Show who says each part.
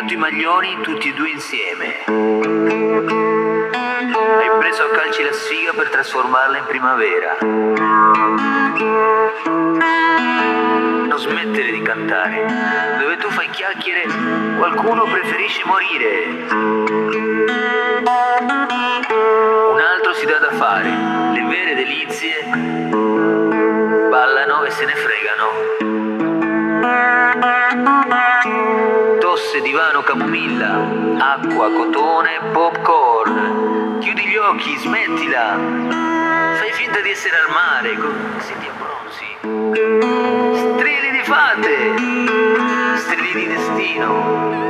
Speaker 1: rotto i maglioni tutti e due insieme. Hai preso a calci la sfiga per trasformarla in primavera. Non smettere di cantare. Dove tu fai chiacchiere, qualcuno preferisce morire. Un altro si dà da fare. Le vere delizie ballano e se ne fregano. Tosse, divano, camomilla, acqua, cotone, popcorn. Chiudi gli occhi, smettila. Fai finta di essere al mare, così ti abbronzi. Strilli di fate, strilli di destino.